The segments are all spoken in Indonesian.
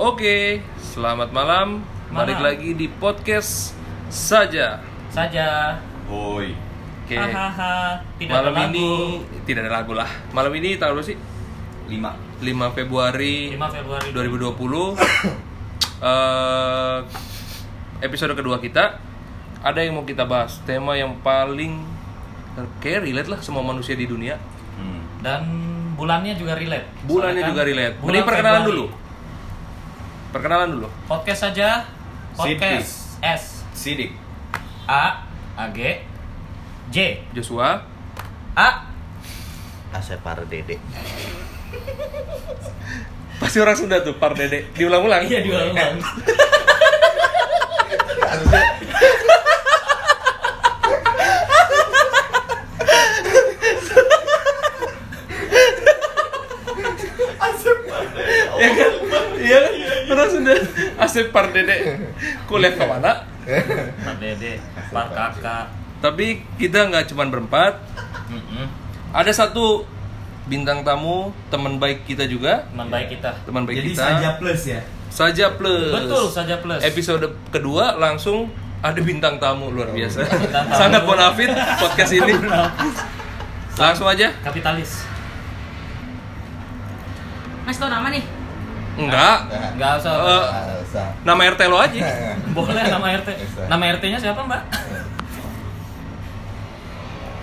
Oke, selamat malam. Balik Malam. lagi di podcast saja. saja. Woi. Oke. Hahaha. Tidak Malam ada lagu. ini tidak ada lagu lah. Malam ini tanggal berapa sih? 5. 5 Februari 5 Februari 2020. Eh, episode kedua kita ada yang mau kita bahas. Tema yang paling kayak relate lah semua manusia di dunia. Hmm. dan bulannya juga relate. Bulannya Soalnya kan juga relate. bulan Mending perkenalan Februari. dulu. Perkenalan dulu. Podcast saja. Podcast S Sidik. A A G J Joshua, A Asep Dede. pasti orang Sunda tuh, Par Dede. Diulang-ulang. Iya diulang-ulang. Iya kan? Iya kan? Sunda. Asep Par Dede. Kuliah ke mana? Pak Dede, Pak Kakak. Tapi kita nggak cuman berempat. Mm-mm. Ada satu bintang tamu, teman baik kita juga. Teman baik kita. Teman baik Jadi kita. saja plus ya. Saja plus. Betul saja plus. Episode kedua langsung ada bintang tamu luar biasa. Bintang tamu. Sangat bonafit podcast ini. langsung aja. Kapitalis. Mas tau nama nih? Enggak. Enggak usah. Usah. nama RT lo aja. Boleh nama RT. Nama RT-nya siapa, Mbak?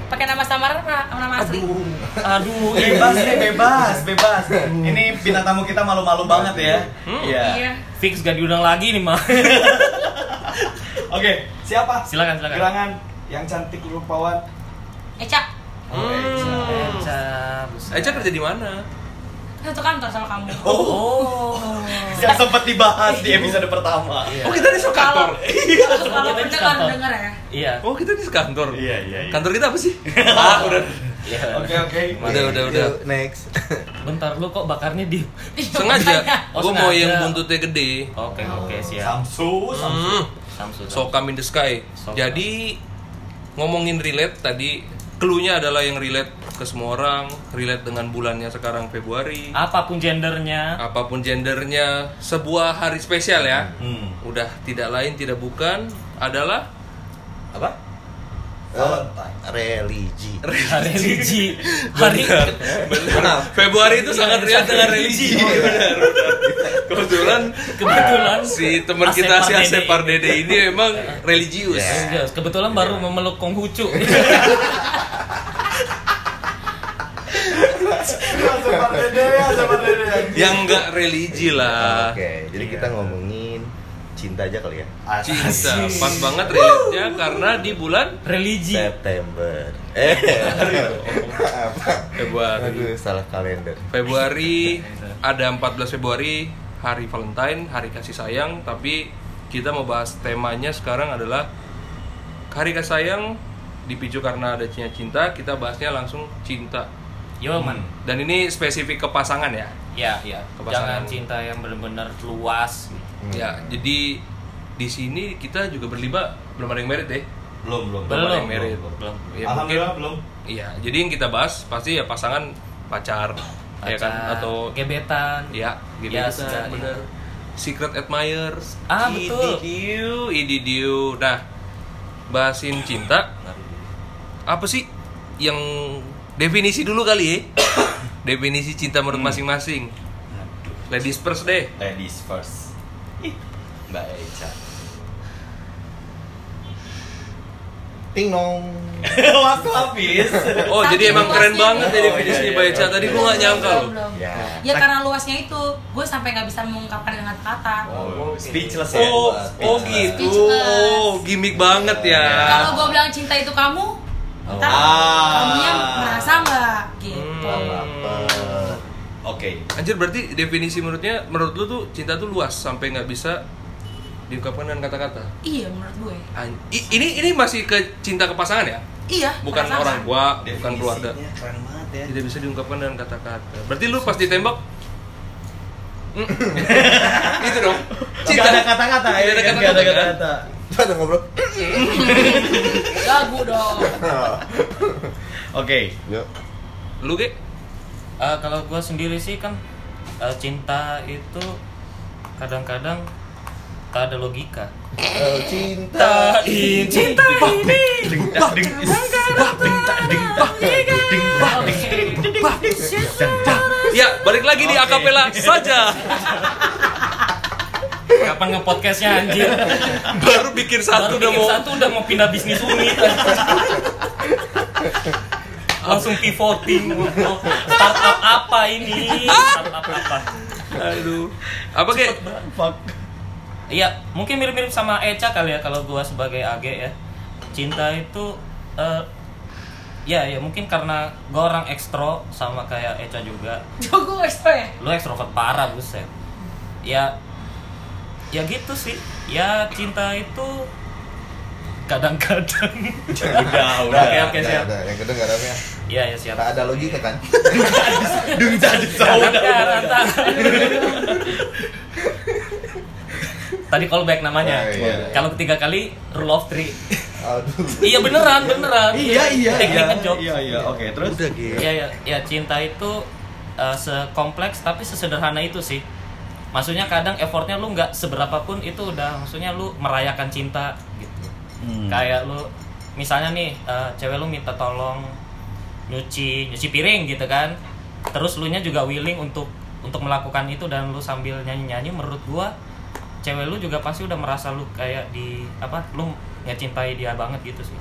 Pakai nama samaran apa nama asli? Aduh, Bebas nih, bebas, bebas. Ini bintang tamu kita malu-malu banget ya. Hmm. Iya. Iya. Fix gak diundang lagi nih, Mbak. Oke, siapa? Silakan, silakan. Gerangan yang cantik rupawan. Eca, Oh, Eca. Eca, buset. Eca kerja di mana? Satu kantor sama kamu. Oh. Yang sempat dibahas di episode pertama. Oh, kita di kantor. Kalau kalau Kita di pendengar kantor. dengar ya. Iya. Oh, kita di kantor. Iya, iya, iya. Kantor kita apa sih? ah, udah. Iya. Oke, oke. Udah, udah, udah. Next. Bentar lu kok bakarnya di Sengaja. Oh, Gue mau yang buntutnya gede. Oke, oke, siap. Samsu, Samsu. Hmm. Samsu. So come in the sky. So Jadi ngomongin relate tadi clue-nya adalah yang relate ke semua orang, relate dengan bulannya sekarang Februari. Apa pun gendernya. Apa pun gendernya, sebuah hari spesial ya. Hmm. Udah tidak lain tidak bukan adalah Apa? Valentine. religi. Hari religi. Hari benar. Februari itu sangat relate dengan religi. Benar, benar. Kebetulan kebetulan si teman kita si. Asep Pardede ini memang religius. Kebetulan baru memeluk Konghucu. Dede ya, Dede. Yang enggak religi lah. Oke, jadi kita ngomongin cinta aja kali ya. Cinta, pas banget relate-nya karena di bulan religi. September. Eh. Apa? Februari. Aduh, salah kalender. Februari ada 14 Februari hari Valentine, hari kasih sayang, tapi kita mau bahas temanya sekarang adalah hari kasih sayang dipicu karena ada cinta cinta, kita bahasnya langsung cinta. Yo, man. Dan ini spesifik ke pasangan ya. Ya, ya. Kepasangan. Jangan cinta yang benar-benar luas. Hmm. Ya, jadi di sini kita juga berlima belum ada yang merit deh. Belum, belum. Belum ada yang Belum, merit. belum, belum. Ya, Alhamdulillah mungkin- belum. Iya, jadi yang kita bahas pasti ya pasangan pacar, ya kan Pacar, atau gebetan. ya Ya, gebetan setidaknya. bener. Secret admirers. Ah, betul. Ididiu, ididiu. Nah, bahasin cinta. Apa sih yang definisi dulu kali ya? definisi cinta menurut Hmm. masing-masing. Ladies first deh. Ladies first. Ih, Mbak Eca. Ting nong. Waktu habis. Oh, Saking jadi emang keren banget ya definisinya Oh, iya, Mbak iya. Eca. Tadi gua nggak nyangka loh. Ya. Ya karena luasnya itu, gue sampai nggak bisa mengungkapkan dengan kata. Oh, speechless ya. Oh, oh gitu. Speechless. Oh, gimmick banget ya. Kalau gue bilang cinta itu kamu, ntar Ah. kamunya merasa nggak gitu. Hmm. Oke. Anjir berarti definisi menurutnya menurut lu tuh cinta tuh luas sampai nggak bisa diungkapkan dengan kata-kata. Iya menurut gue. An- i- ini ini masih ke cinta ke pasangan ya? Iya. Bukan pasangan. orang tua, bukan keluarga. Keren banget ya. Tidak bisa diungkapkan dengan kata-kata. Berarti lu pas ditembak Hmm. itu dong. Cinta ada kata-kata ya. Tidak ada kan? kata-kata, Ada kan? Kita udah ngobrol. Gagu dong. Oke. Yuk. Lu ge? Eh, kalau gue sendiri sih kan eh, cinta itu kadang-kadang tak ada logika Oh, cinta ini cinta ini Ya, balik lagi di akapela saja. Kapan nge-podcastnya anjir Baru bikin satu baru udah bikin mau satu udah mau pindah bisnis unit langsung pivoting startup apa ini startup apa Aduh. Apa kek? Iya, mungkin mirip-mirip sama Eca kali ya kalau gua sebagai AG ya. Cinta itu eh ya ya mungkin karena gua orang ekstro sama kayak Eca juga. Jago ekstra ya? Lu ekstrovert parah buset. Ya ya gitu sih. Ya cinta itu kadang-kadang. Udah, Udah, Oke, oke, udah, siap. udah. Yang kedengarannya Iya ya siap. tak ada logika kan? Dung jadi Kadang-kadang. Tadi callback namanya. Oh, iya. Kalau ketiga kali rule of three. Aduh. iya beneran beneran. Iya iya Teknik iya. ngejok. Iya iya. Oke, terus Udah gitu. Iya ya, ya cinta itu uh, sekompleks tapi sesederhana itu sih. Maksudnya kadang effortnya lu nggak seberapa pun itu udah maksudnya lu merayakan cinta gitu. Hmm. Kayak lu misalnya nih uh, cewek lu minta tolong nyuci nyuci piring gitu kan. Terus lu nya juga willing untuk untuk melakukan itu dan lu sambil nyanyi-nyanyi menurut gua cewek lu juga pasti udah merasa lu kayak di apa lu ngecintai dia banget gitu sih.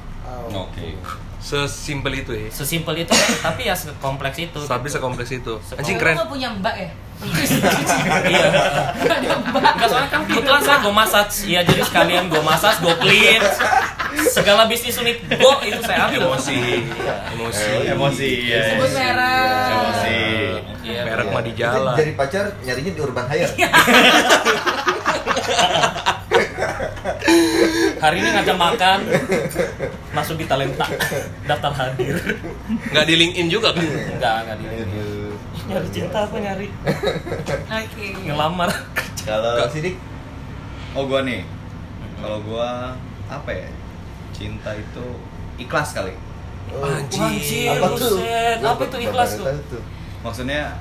Oke. Sesimpel itu ya. Sesimpel itu kan, tapi ya sekompleks itu. Tapi gitu. sekompleks itu. Anjing Lu keren. nggak punya mbak ya? Iya. Gak ada mbak. Enggak soalnya kan kebetulan saya go massage. Iya jadi sekalian go massage, go clean. Segala bisnis unit go itu saya ambil. Emosi. Emosi. Eh, Emosi ya. Sebut merah. Emosi. Iya. Merek mah di jalan. Jadi pacar nyarinya di Urban Hire. Hari ini ngajak makan masuk di talenta daftar hadir. Nggak di LinkedIn juga kan? Enggak, enggak di Aduh. Nyari cinta apa nyari Oke. ngelamar. Kalau Nggak. sidik Oh gua nih. Kalau gua apa ya? Cinta itu ikhlas kali. Oh, Anjing. apa tuh? Apa itu baru ikhlas tuh? Maksudnya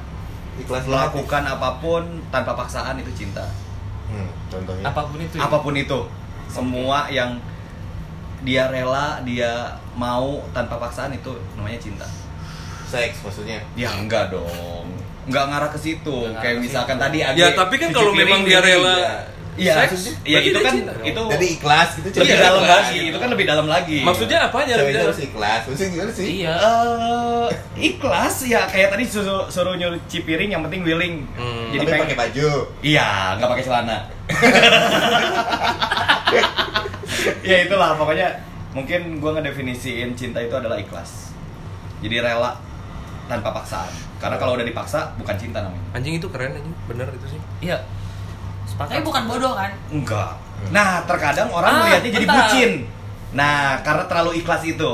Ikhlas melakukan apa pun tanpa paksaan itu cinta. Hmm, contohnya. Apa pun itu. ya? Apa pun itu. Semua yang dia rela, dia mau tanpa paksaan itu namanya cinta. Seks maksudnya. Ya enggak dong. Enggak ngarah ke situ. Kayak misalkan situ. tadi Age Ya tapi kan kalau memang dia rela ya. Iya, berarti itu kan itu Jadi ikhlas gitu lebih Iya, dalam ikhlas. lagi. Itu kan lebih dalam lagi. Maksudnya apanya? lebih Ceweknya dalam? harus ikhlas. Maksudnya gimana sih? Iya. Eh, ikhlas ya kayak tadi suruh, suruh nyuci piring yang penting willing. Hmm. Jadi Tapi pengen pakai baju. Iya, nggak pakai celana. ya itulah pokoknya mungkin gua ngedefinisiin cinta itu adalah ikhlas. Jadi rela tanpa paksaan. Karena kalau udah dipaksa bukan cinta namanya. Anjing itu keren anjing. Bener itu sih. Iya. Sepakat. Tapi bukan bodoh kan? Enggak. Nah, terkadang orang Ah, melihatnya jadi bentar. bucin. Nah, karena terlalu ikhlas itu.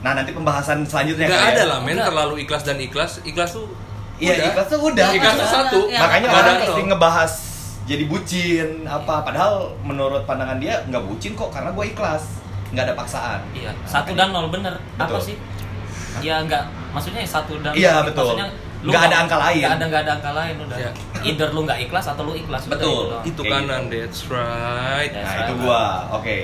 Nah, nanti pembahasan selanjutnya Nggak ya. ada lah men Nggak. terlalu ikhlas dan ikhlas. Ikhlas tuh Iya, udah. ikhlas tuh udah. Ikhlas tuh satu. Ya, Makanya nggak orang ada pasti ngebahas jadi bucin apa padahal menurut pandangan dia nggak bucin kok karena gue ikhlas nggak ada paksaan Iya, satu dan nol bener. Apa Betul. sih? Ya enggak, maksudnya satu dan Iya, betul. Maksudnya lu Nggak ada angka lain. Nggak ada nggak ada angka lain udah. Iya. Either lu nggak ikhlas atau lu ikhlas. Udah Betul. doang. Itu Kayak kanan, gitu. that's right. Ya. nah itu gua oke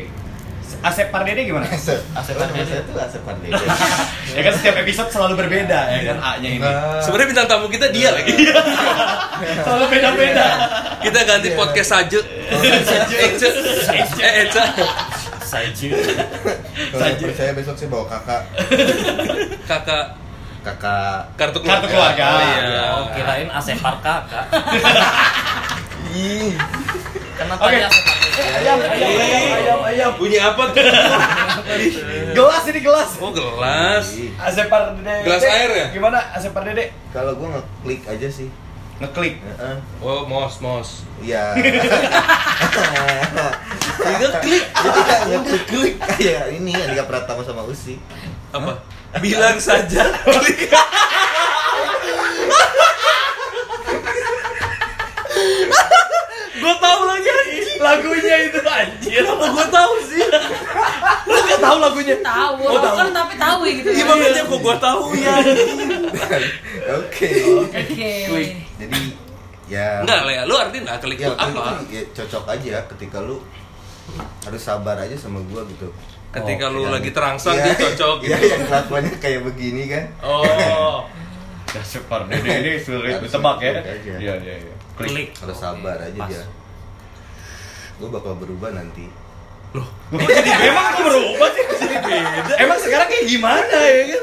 Asep Pardede gimana? Asep. Asep Pardede. saya tuh Asep Pardede. ya kan setiap episode selalu berbeda ya kan A-nya ini. Nah, Sebenarnya bintang tamu kita dia lagi. selalu beda-beda. Kita ganti podcast saja. Ece. Eh. Saja. kalau nggak percaya besok saya bawa kakak. Kakak Kakak. kartu Kartu keluarga. Oh, iya. Oh, kirain Asepar kakak. Ih. Kenapa dia Asepar? Ayam, ayam, ayam, ayam, ayam. Bunyi apa tuh? Gelas ini gelas. Oh, gelas. Asep Pardede. Gelas air ya? Gimana Asep Pardede? Kalau gua ngeklik aja sih. Ngeklik. Heeh. Oh, mos, mos. Iya. Ngeklik. Jadi kayak ngeklik kayak ini Andika Pratama sama Usi. Apa? Bilang saja. Gue tahu lagi. Lagunya itu anjir. Kenapa gue tahu sih? Lu nggak tahu lagunya? Tahu, Oh, tahu. kan tapi tahu ya gitu. Iya makanya kok gue tahu ya. Oke. Oke. Klik. Jadi ya Enggak lah ya, lu artiin nggak klik ya, klik apa? ya, cocok aja ketika lu harus sabar aja sama gua gitu Ketika Oh, lu lagi terangsang Iya, dia cocok iya, gitu. yang kelakuannya kayak begini kan Oh. Gaspar Dede ini sulit ditebak ya. Iya iya iya. Klik. harus sabar aja Pas. dia gua bakal berubah nanti Loh, Kok jadi emang kok berubah sih? Jadi beda. Emang sekarang kayak gimana ya kan?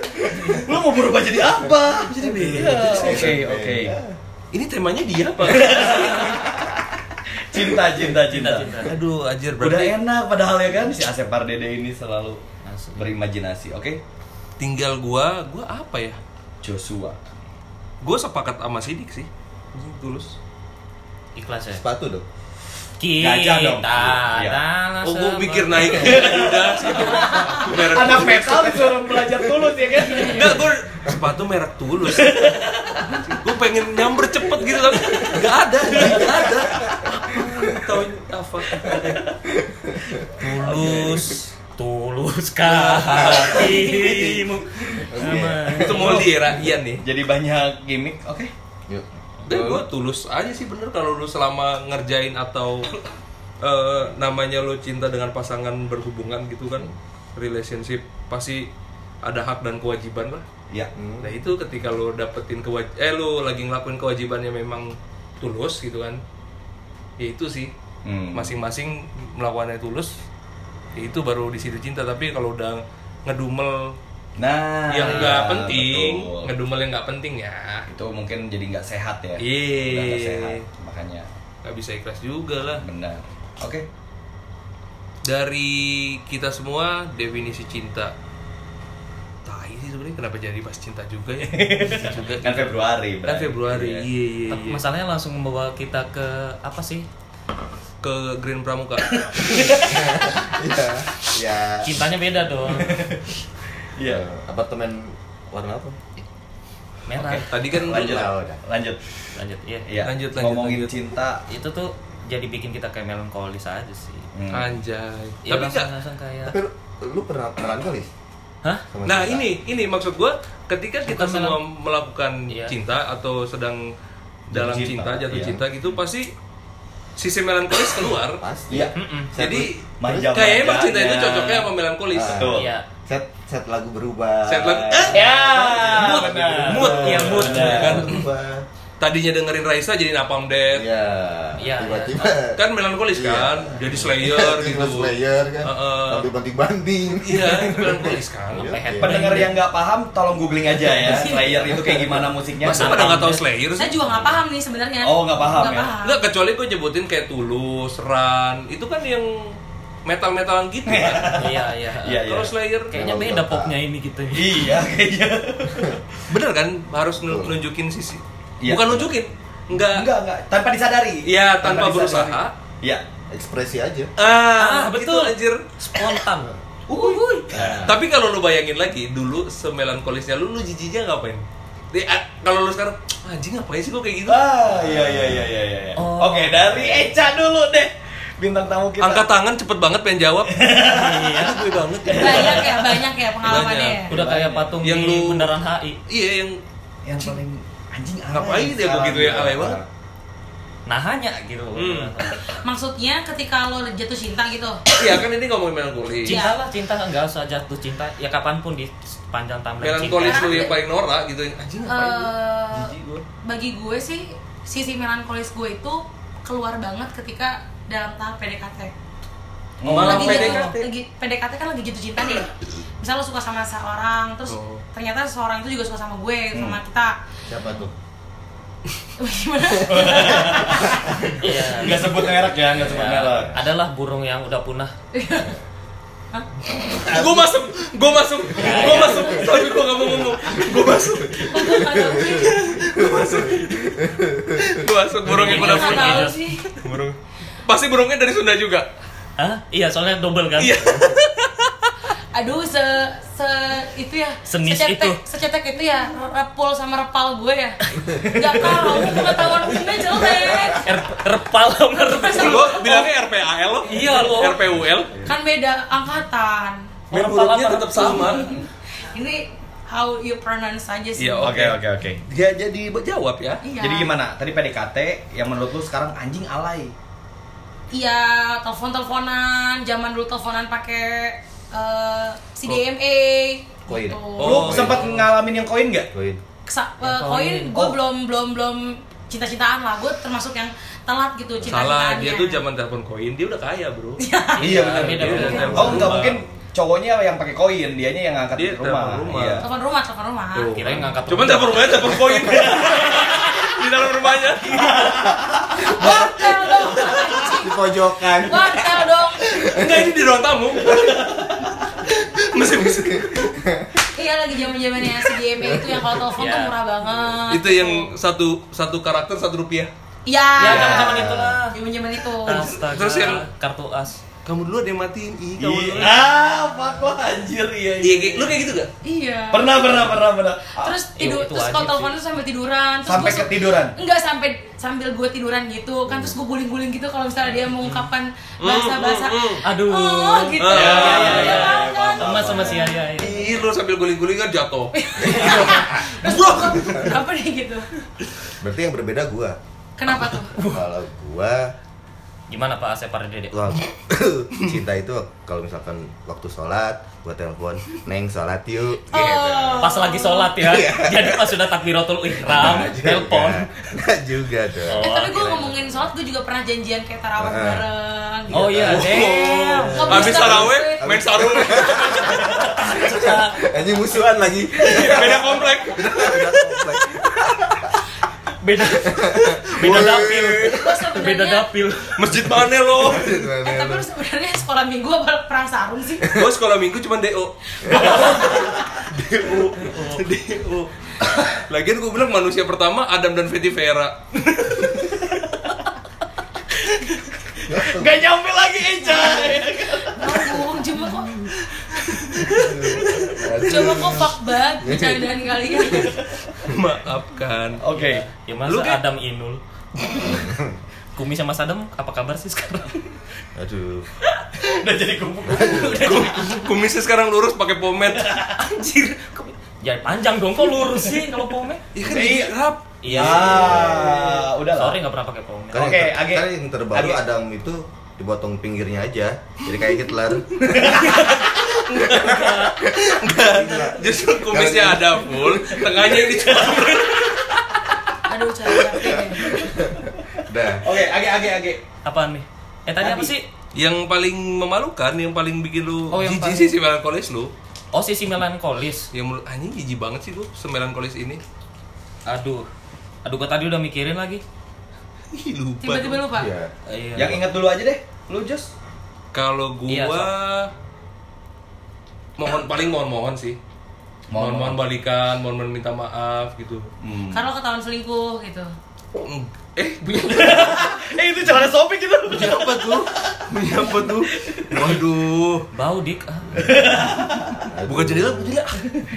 Lu mau berubah jadi apa? Jadi beda. Oke oke. ini temanya dia apa? Cinta cinta cinta. Aduh, anjir Udah berarti enak padahal ya kan si Asep Pardede ini selalu Asli. berimajinasi. Oke. tinggal gua, gua apa ya? Joshua. Gua sepakat sama Sidik sih. Tulus. Ikhlas ya. sepatu dong Kita Gajah dong. Adalah Oh, gua sebuah- mikir naik gitu. Merek Anak metal disuruh belajar tulus ya kan? Enggak, gue sepatu merek tulus. gue pengen nyamber cepet gitu tapi nggak ada, nggak ada. Tahu apa? Tulus. Tuluskah hatimu Itu mau di nih. Jadi banyak gimmick. Oke. yuk Dan gue tulus aja sih bener kalau lu selama ngerjain atau eh, namanya lu cinta dengan pasangan berhubungan gitu kan relationship pasti ada hak dan kewajiban lah. Ya. Nah itu ketika lo dapetin kewaj eh lo lagi ngelakuin kewajibannya memang tulus gitu kan, ya itu sih Hmm. masing-masing melakukannya tulus, ya itu baru di situ cinta. Tapi kalau udah ngedumel Nah, yang nggak penting, betul. ngedumel yang nggak penting ya itu mungkin jadi nggak sehat ya. Iya. Nggak sehat, makanya nggak bisa ikhlas juga lah. benar. Oke. Dari kita semua definisi cinta. Sebenarnya kenapa jadi pas cinta juga ya? juga Kan Februari. Kan. Februari, Iya. iya iya. Tapi iya. masalahnya langsung membawa kita ke apa sih? ke Green Pramuka. ya ya Cintanya beda dong. Iya. Apartemen warna apa Merah. Oke. Tadi kan Lanjut. Oh. Lanjut. Lanjut, iya. Iya. Lanjut, lanjut, Ngomongin lanjut. cinta. Itu tuh jadi bikin kita kayak melankolis aja sih. Hmm. anjay. Ya Tapi langsung, enggak. langsung kayak tapi lu, lu pernah kenalan kali Hah? Nah, cinta? ini ini maksud gua ketika kita Bukan semua melang- melakukan Iya. cinta atau sedang dalam cinta, cinta, jatuh iya. cinta gitu pasti sisi melankolis keluar. pasti Iya. Mm-mm. Jadi Manja- kayaknya emang cinta itu cocoknya sama melankolis. Ah. Betul. Iya. set set lagu berubah Set lagu eh, Ya, mood, benar. mood, ya mood, Benar. kan. berubah Tadinya dengerin Raisa jadi Napalm Death. ya Iya, tiba-tiba Kan melankolis Iya. kan, jadi Slayer gitu. Tiba Slayer kan Heeh. sampai banting-banting Iya, melankolis kan. Sampai headbang. Pendengar yang nggak paham, tolong googling aja ya. Slayer itu kayak gimana musiknya. Masa pada nggak tahu Slayer sih? Saya juga nggak paham nih sebenarnya. Oh, nggak paham Nggak ya? paham. Enggak, kecuali gue nyebutin kayak Tulus, Ran, itu kan yang metal-metalan gitu kan. Iya, iya. Iya, iya. Kalau Slayer Kayaknya beda popnya ini gitu. Iya, kayaknya. bener kan harus nunjukin sisi. Iya. Bukan nunjukin, enggak. Enggak, enggak. Tanpa disadari. Iya, tanpa disadari. berusaha. Iya. ekspresi aja Ah, Ah, betul betul. anjir. Spontan. Uhuy. Nah. Tapi kalau lu bayangin lagi, dulu semelankolisnya lu, lu jijiknya ngapain? Di, a- kalau lu sekarang, anjing ngapain sih kok kayak gitu? Ah, iya iya iya iya iya. Oh. Oke, dari Eca dulu deh. Bintang tamu kita. Angkat tangan cepet banget pengen jawab. Iya, gue banget. ya. Banyak ya, banyak ya pengalamannya. Banyak. ya. Udah kayak patung Yang di lu- bundaran HI. Iya, yang yang paling anjing Ngapain dia begitu ya, alay banget? Nah hanya gitu. Hmm. Maksudnya ketika lo jatuh cinta gitu. Iya kan ini ngomongin melankolis. Cinta lah, cinta nggak usah jatuh cinta. Ya kapan pun di sepanjang timeline Melankolis lu yang paling norak gitu. Anjing ngapain? Eh, gua. bagi gue sih sisi melankolis gue itu keluar banget ketika dalam tahap PDKT. Oh, Malah lagi PDKT. jatuh, lagi PDKT kan lagi jatuh cinta nih. Misal lo suka sama seorang, terus Oh. ternyata seorang itu juga suka sama gue, sama kita. siapa tuh Gimana? Iya. Enggak sebut merek ya, enggak sebut Ya, merek. adalah burung yang udah punah. gue masuk, gue masuk, gue masuk, tapi gue gak mau ngomong, gue masuk, gue masuk, gue masuk burung yang udah Nggak punah. tahu sih. Burung, pasti burungnya dari Sunda juga. Hah? Iya, soalnya double kan. Iya. Aduh, se se itu ya. Senis secetek, itu. Secetek itu ya, repul sama repal gue ya. Gak tahu, pengetahuan gue jelek. Er, repal sama repal. Lo bilangnya RPAL lo? Iya, lo. RPUL? Kan beda angkatan. Hurufnya pala- tetap sama. Ini how you pronounce aja sih. Iya, Oke oke oke. Dia jadi jawab ya. Iya. Jadi gimana? Tadi PDKT yang menurut lu sekarang anjing alay. Iya, telepon-teleponan, zaman dulu teleponan pakai eh, CDMA. Koin. gitu. Oh, lu sempat iya. ngalamin yang koin nggak? Koin. Kesa- Yang eh, koin. koin gue Oh. belum belum belum cinta-cintaan lah. Gue termasuk yang telat gitu Salah, cinta-cintaannya. dia tuh zaman telepon koin, dia udah kaya, Bro. Iya benar. beda, beda. telepon Oh enggak rumah. mungkin cowoknya yang pakai koin, dianya yang ngangkat Dia di rumah. telepon rumah. Iya. Telepon rumah, telepon rumah. Tuh. Kirain ngangkat Cuman rumah. telepon rumahnya telepon koin. Di dalam rumahnya. Dong. Di pojokan. Wartel dong. Enggak, ini di ruang tamu. Masih masih. Iya lagi zaman zamannya CDMA itu yang kalau telepon tuh Iya. murah banget. Itu yang satu satu karakter satu rupiah. Iya. Ya, zaman-zaman itulah. Zaman-zaman itu. Astaga. Terus yang- kartu as. Kamu dulu ada yang matiin. Ih, kamu dulu. Iya. Ah, fuck lo anjir iya. Iya, kayak- lu kayak gitu gak? Iya. Pernah pernah pernah pernah. Terus Iya, tidur, terus kalau telepon tuh sambil tiduran. Terus sampai gua ketiduran. Enggak sampai sambil gue tiduran gitu kan terus gue guling-guling gitu kalau misalnya dia mengungkapkan bahasa-bahasa mm, mm. Aduh. oh gitu Ah, iya, iya, iya, iya. Sama sama si Arya. ya. Ih, lu sambil guling-guling kan jatuh. Terus apa nih gitu Berarti yang berbeda gua. kenapa tuh Kalau gua Gimana Pak Asep Dede? wah, cinta itu kalau misalkan waktu sholat gua telepon neng sholat yuk gitu. Oh. Pas lagi sholat ya. Jadi pas sudah takbiratul ihram, telepon. Nggak juga dong. Oh. eh, tapi gue kirain. ngomongin sholat gue juga pernah janjian kayak tarawih Ah. bareng gitu. Oh iya. Nggak Habis bisa. main sarung. Anjing musuhan lagi. Beda komplek. Udah komplek. Beda beda dapil. Gua Beda dapil. Masjid mana lo? eh tapi lu sebenarnya sekolah minggu apa perang sarung sih Gue sekolah minggu cuma DO. DO. DO. Lagian gue bilang manusia pertama Adam dan Fetty Vera. Gak nyampe lagi Eca. Ngomong cuma kok Coba kok fuck banget bercandaan kalian Maafkan. Oke. Ya masa Lu kayak- Adam Inul. Kumi sama Mas Adam apa kabar sih sekarang? Aduh. Udah jadi kumpul. Kumisnya sekarang lurus pakai pomade. Anjir. Jadi panjang dong kok lurus sih kalau pomade? Iya kan Iya. rap. Iya. Ah, udah lah. Sorry nggak pernah pakai pomade. Kan Oke, yang, ter- kan yang terbaru. Adam itu dipotong pinggirnya aja. Jadi kayak Hitler. Justru kumisnya ada full, tengahnya yang dicuci. Aduh deh Udah. Oke, age age age. Apaan nih? Eh tadi apa sih? Yang paling memalukan, yang paling bikin lu Oh, yang jijik paling- sih si melankolis lu. Oh sisi melankolis. Yang menurut anjing jijik banget sih lu semelankolis ini. Aduh. Aduh gua tadi udah mikirin lagi. Ih, lupa. Tiba-tiba lupa Iya. Iya. Yang ingat dulu aja deh. Lu Jos. Kalau gua Iya, mohon paling mohon-mohon sih. Mohon-mohon Mohon-mohon. balikan, mohon-mohon minta maaf gitu. Hmm. Karena ketahuan selingkuh gitu Eh, Eh itu celana sobek gitu. apa tuh? Apa tuh? Waduh. Bau dik. Ah. Bukan jendela, jendela.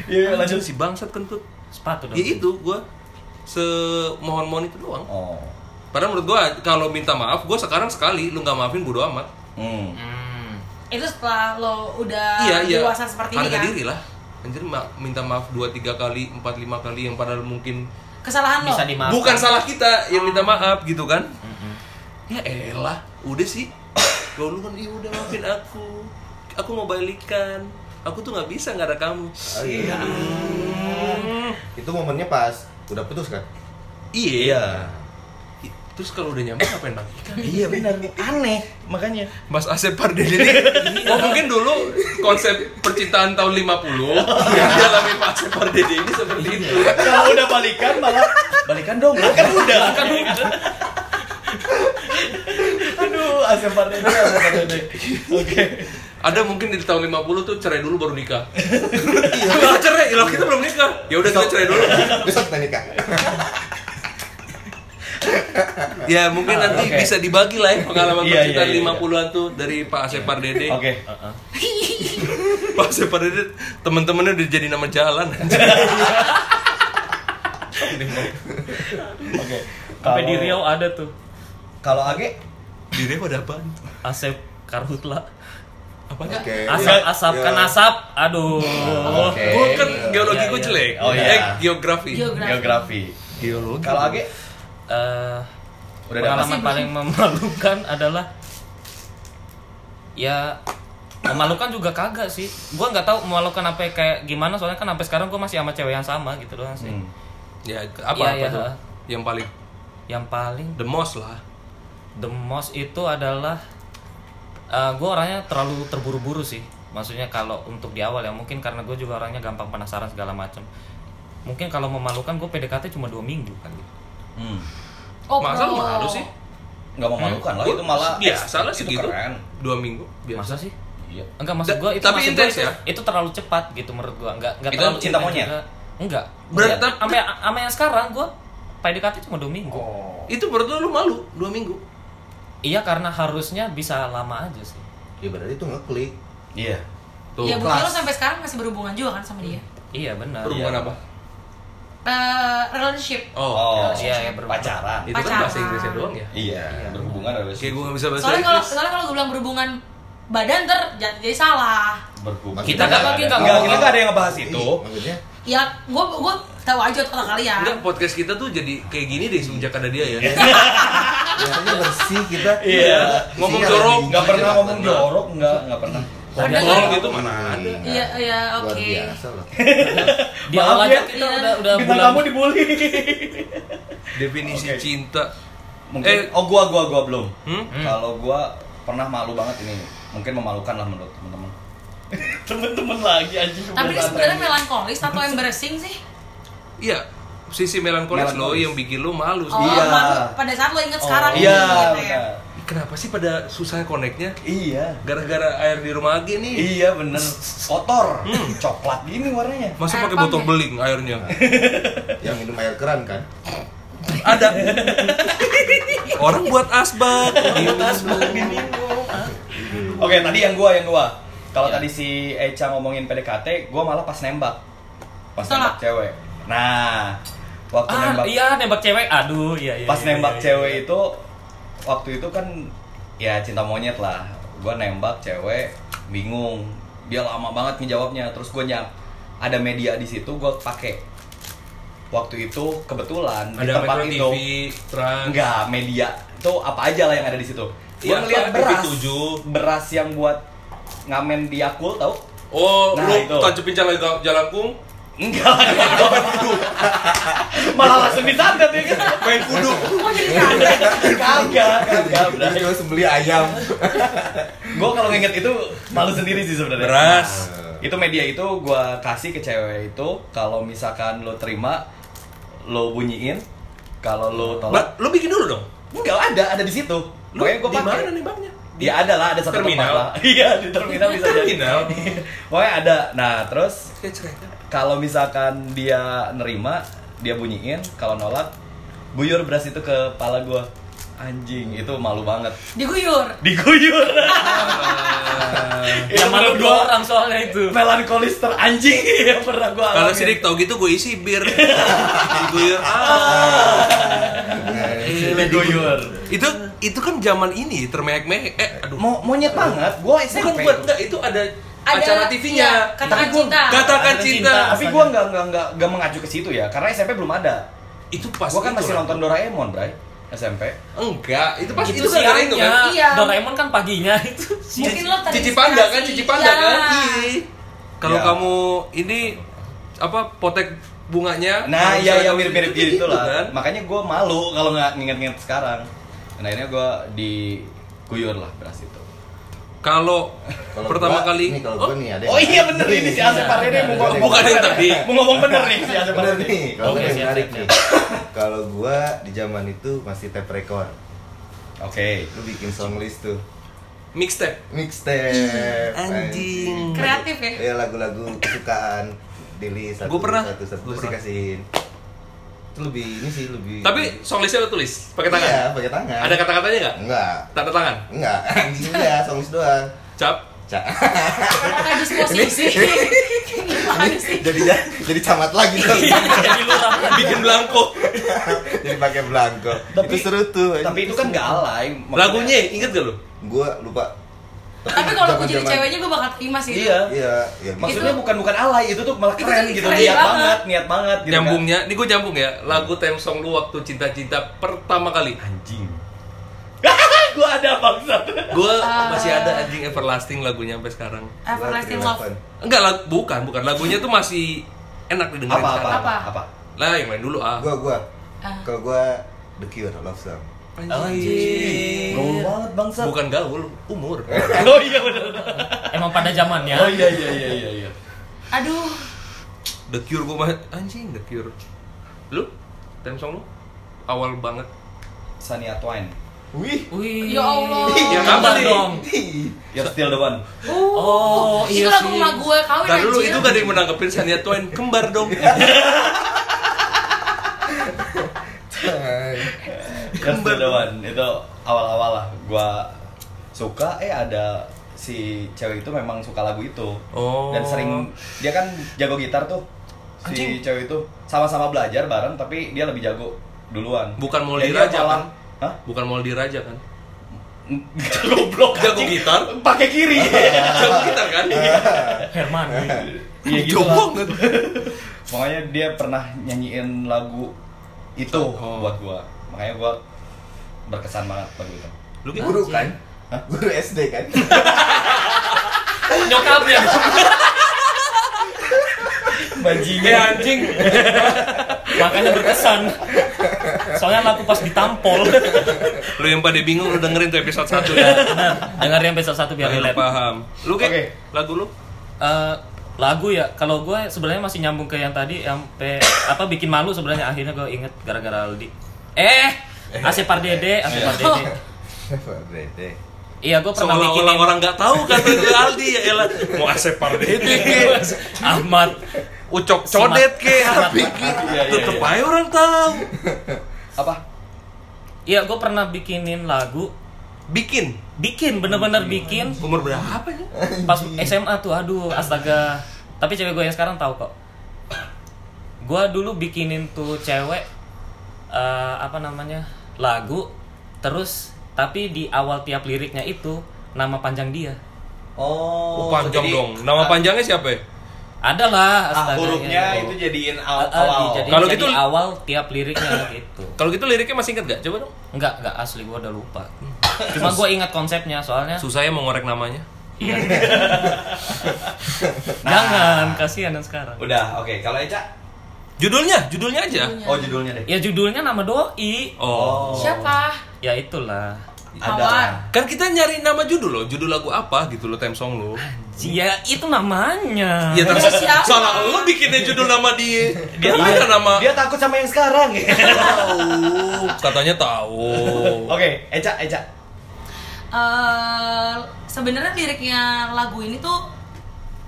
Iya, lanjut. Si bangsat kentut. sepatu dong. Ya itu gua semohon-mohon itu doang. Oh. Padahal menurut gua kalau minta maaf, gua sekarang sekali lu nggak maafin bodo amat. Hmm. Hmm. Itu setelah lo udah iya iya. dewasa seperti ini Harga kan diri lah. Anjir ma- minta maaf 2 3 kali, 4 5 kali yang padahal mungkin Kesalahan lo Bisa dimaafkan. bukan salah kita yang minta maaf gitu kan. Mm-mm. Ya elah, udah sih. Kalau lu kan iya udah maafin aku. Aku mau balikan. Aku tuh nggak bisa nggak ada kamu. Oh, iya. Itu momennya pas udah putus kan? Iya. Terus kalau udah nyambung ngapain bang? Iya benar. Aneh makanya. Mas Asep Pardede ini Oh mungkin dulu konsep percintaan tahun 50 Yang dialami Pak Asep Pardede ini seperti itu Kalau udah balikan malah balikan dong. Kan udah. Kan udah. Aduh, Asep Pardede, Asep Pardede. Oke. Ada mungkin di tahun 50 tuh cerai dulu baru nikah Iya cerai, ilah kita belum nikah ya udah kita cerai dulu Besok kita nikah. Ya mungkin nanti oke. bisa dibagi lah ya pengalaman Iya, percintaan iya, iya. 50-an tuh dari Pak Asep Pardede Oke. Uh-uh. Pak Asep Pardede temen-temennya udah jadi nama jalan Oke. Sampai di Kalau- Riau ada tuh. Kalau Age Diri pada apaan? Asep Karhutla. Apa? Oke. Asap, Ya, asap, ya. kan asap. Aduh. Oke. Gue kan geologi Iya, gue iya. jelek. Oh, iya. Eh, geografi. Geografi. Geografi. Geologi. Kalau Age Eh, udah pengalaman paling memalukan adalah ya memalukan juga kagak sih gue nggak tahu memalukan apa kayak gimana soalnya kan sampai sekarang gue masih sama cewek yang sama gitu doang sih Hmm. Ya, apa Iya, apa iya. tuh? Yang paling yang paling the most lah. the most itu adalah gue orangnya terlalu terburu-buru sih maksudnya kalau untuk di awal ya mungkin karena gue juga orangnya gampang penasaran segala macam mungkin kalau memalukan gue PDKT cuma dua minggu kan gitu. Hmm. Oh, Masa lu malu sih? Nggak memalukan lah Gua itu malah biasa lah itu segitu. keren. Dua minggu biasa. masa sih Iya. Enggak maksud gua itu tapi intens ya? itu terlalu cepat gitu menurut gua. Enggak enggak Itu terlalu cinta monyet? juga. Enggak. Berat- Iya. Sampai sama yang sekarang gua PDKT cuma dua minggu. Oh. Itu menurut lu, lu malu dua minggu. Iya karena harusnya bisa lama aja sih. Ya berarti itu ngeklik. Iya. Tuh. Ya bukti lo kelas. sampai sekarang masih berhubungan juga kan sama dia. Iya benar. Berhubungan Iya. apa? Eh, relationship. Oh, Iya, iya, berhubungan. pacaran. Itu kan Pacaran. bahasa Inggrisnya doang ya. Iya, berhubungan Kayak relationship. gue gak bisa bahasa Soalnya kalau Inggris. soalnya kalau gue bilang berhubungan badan ter jadi, jadi salah. berhubungan. Kita kan lagi nggak Enggak, ngomong. kita nggak ada yang ngebahas itu. Ih, Maksudnya Ya, gue gue tahu aja kata kalian. Enggak, podcast kita tuh jadi kayak gini deh semenjak ada dia ya. biasanya bersih kita. Iya. Ngomong Isinya jorok. Nggak pernah nggak ngomong pernah. jorok, nggak nggak pernah. Kan? gitu mana ada. Iya, iya, Luar oke. biasa loh. Di Maaf awal aja ya, kita iya. udah udah Bintang bulan kamu dibully. Definisi Oke. cinta. Mungkin, Eh. oh gua gua gua belum. Hmm? Hmm. Kalau gua pernah malu banget ini, mungkin memalukan lah menurut teman-teman. temen-temen lagi anjing Tapi ini sebenarnya melankolis atau embarrassing sih? Iya, sisi melankolis lo Melankolis. yang bikin lo malu sih. Oh, Iya. malu pada saat lo inget sekarang Iya, gitu ya. Kenapa sih pada susah koneknya? Iya. Gara-gara air di rumah Agi nih. Iya bener Kotor Coklat gini warnanya Masa Air pakai botol ya? beling airnya? Yang minum air keran kan? Ada. Orang buat asbak. Oke tadi yang gua yang gua Kalau Iya. tadi si Echa ngomongin PDKT Gua malah pas nembak Pas Betul nembak cewek Nah Waktu Ah, nembak iya nembak cewek. Aduh, iya iya. Pas iya, nembak iya, cewek iya. itu Waktu itu kan Ya cinta monyet lah Gua nembak cewek Bingung Dia lama banget ngejawabnya Terus gua nyap Ada media di situ gua pakai Waktu itu kebetulan di Ada tempat Metro itu TV, Trans. Enggak, media itu apa aja lah yang ada di situ. Gua Iya, ngeliat beras, TV7. beras yang buat ngamen di Yakul tau? Oh, Nah, lu tancepin jalan jalangkung, Enggak lah, enggak. Malah langsung disantet ya kan? main kudu. Oh jadi kaget. Kagak, kagak, Terus gue sembeli ayam. Gue kalau nginget itu malu sendiri sih sebenarnya. Beras. Itu media itu gua kasih ke cewek itu kalau misalkan lo terima lo bunyiin kalau lo tolak lu bikin dulu dong. enggak ada ada di situ pokoknya gua di pakai mana nih bangnya? Ya ada lah, ada satu Terminal. Iya di terminal bisa jadi. Terminal. Pokoknya ada. Nah terus Kayak cerita. Kalau misalkan dia nerima, dia bunyiin. Kalau nolak, guyur beras itu ke kepala gua. Anjing, itu malu banget. Diguyur. Diguyur. Yang malu dua orang soalnya itu. Melankolis teranjing yang pernah gua Kalau sidik tau gitu gue isi bir. Diguyur. Ah. diguyur. Itu itu kan zaman ini termehek-mehek. Eh, aduh. Mo monyet banget, gua Bukan SMP. buat enggak itu ada, Ada acara TV-nya. iya, katakan Tapi gua- cinta. Katakan Ada cinta. Tapi gua nggak nggak nggak nggak mengacu ke situ ya, karena SMP belum ada. Itu pas Gua kan masih nonton Doraemon, Bray. SMP. Enggak, itu pas itu itu itu siangnya. kan. Iya. Doraemon kan paginya itu. Mungkin lo terinspirasi. Cici panda kan, cici panda Iya. kan. Iya. Kalau Iya. kamu ini apa potek bunganya? Nah, iya iya mirip-mirip gitu gitu lah. kan. Makanya gue malu kalau nggak nginget-nginget sekarang. Dan akhirnya gue diguyur lah beras itu. Kalau pertama gua- kali Nih kalau Oh, gua nih ada. Oh iya bener ini si Asep Parede mau ngomong Bukan yang tadi. Mau ngomong bener nih si Asep Bener Parede. nih, kalau yang siap, menarik nih. Kalau gua di zaman itu masih tape record. Oke. Lu bikin song list tuh. mixtape. Mixtape. Anjing. Kreatif ya? Iya lagu-lagu kesukaan Dili satu Gua pernah. satu satu dikasihin. Lebih ini sih lebih Tapi song listnya lo tulis pakai tangan. Iya, pakai tangan. Ada kata-katanya nggak? Enggak. Tanda tangan. Enggak, anjing ya, song list doang. Cap. Cak. Apakah disposisi? Jadi jadi camat lagi dong. Jadi lurah. Bikin belangko. jadi pakai belangko. Tapi- itu seru tuh. Tapi itu kan nggak alay. Lagunya inget gak lo? gua lupa. Tapi kalau gue jadi ceweknya gue bakal terima sih. Iya. Iya, ya Maksudnya Itu- bukan bukan alay, itu tuh malah keren gitu, keren niat banget. banget, niat banget gitu kan. Nyambungnya, ini gue nyambung ya. Lagu theme song lu waktu cinta-cinta pertama kali. Anjing. gua ada bangsat. Gue Ah. masih ada anjing everlasting lagunya sampai sekarang. Everlasting love. Enggak lah, bukan, bukan. Lagunya tuh masih enak didengerin Apa apa apa? Apa? apa? Lah, yang main dulu ah. Gua gua. Ah. Kalau gua The Cure Love Song. Anjing. Gaul banget bangsat. Bukan gaul, umur. Oh iya benar. Emang pada zamannya. Oh iya iya iya iya iya. Aduh. The Cure gue mah anjing The Cure. Lu? Theme song lu? Awal banget. Sania Twain. Wih. Wih. Ya Allah. Ya, nih? dong. You're still the one. Oh, itu iya lagu sih. emak gue kawin Ntar dulu anjir. itu gak ada yang menanggepin Shania Twain kembar dong. Still the one. Itu awal-awal lah. Gua suka eh ada si cewek itu memang suka lagu itu. Oh. Dan sering dia kan jago gitar tuh. Si Anjing. cewek itu sama-sama belajar bareng tapi dia lebih jago duluan. Bukan mau Dan di dia Raja malah- kan? Hah? Bukan mau di Raja kan? Goblok Jago anjing. gitar? pakai kiri. Jago gitar kan? Herman. Iya gitu banget. Makanya dia pernah nyanyiin lagu itu Oh. buat gua. Makanya gua berkesan banget lagu itu. Lu gitu? Guru kan? Guru SD kan? Nyokapnya. Bajingan. Eh anjing. Makanya berkesan. Soalnya lagu pas ditampol. Lu yang pada bingung lu dengerin tuh episode 1 ya. Benar. Dengerin episode 1 biar relate. paham. Lu kayak Oke. lagu lu? Eh, lagu ya kalau gue sebenarnya masih nyambung ke yang tadi yang pe, apa bikin malu sebenarnya akhirnya gue inget gara-gara Aldi eh Asep Pardede Asep Pardede Dede. iya gue pernah Seolah-olah bikinin orang nggak tahu kan itu Aldi ya elah. Mau Asep Pardede Ahmad Ucok Codet ke, Abi ke. Iya, iya, Tetep iya. aja orang tahu. Apa? iya gue pernah bikinin lagu Bikin. bikin bener-bener bikin Umur berapa ya? pas SMA tuh aduh astaga tapi cewek gue yang sekarang tahu kok gue dulu bikinin tuh cewek eh, apa namanya lagu terus tapi di awal tiap liriknya itu nama panjang dia Oh, Oh, panjang jadi- dong. Nama panjangnya siapa ya? ada lah Ah, hurufnya ya. itu jadiin Eh, awal. eh, awal. dijadiin Kalau jadi gitu- awal tiap liriknya gitu Kalau gitu liriknya masih inget gak? Coba dong. enggak enggak asli gue udah lupa cuma gue ingat konsepnya soalnya Susah ya mau ngorek namanya. iya jangan kasihan yang sekarang Udah, oke. Kalau Eca? Judulnya, judulnya aja. Oh, judulnya deh. ya judulnya nama doi Oh. Siapa? ya itulah Ada. Kan kita nyari nama judul loh, judul lagu apa gitu loh, theme song lo. Ya itu namanya. Iya terus Siapa? salah lo bikinnya judul nama dia. Dia Dia, ada nama. dia takut sama yang sekarang. tahu, katanya tahu. Oke, Eca, Eca. eh sebenarnya liriknya lagu ini tuh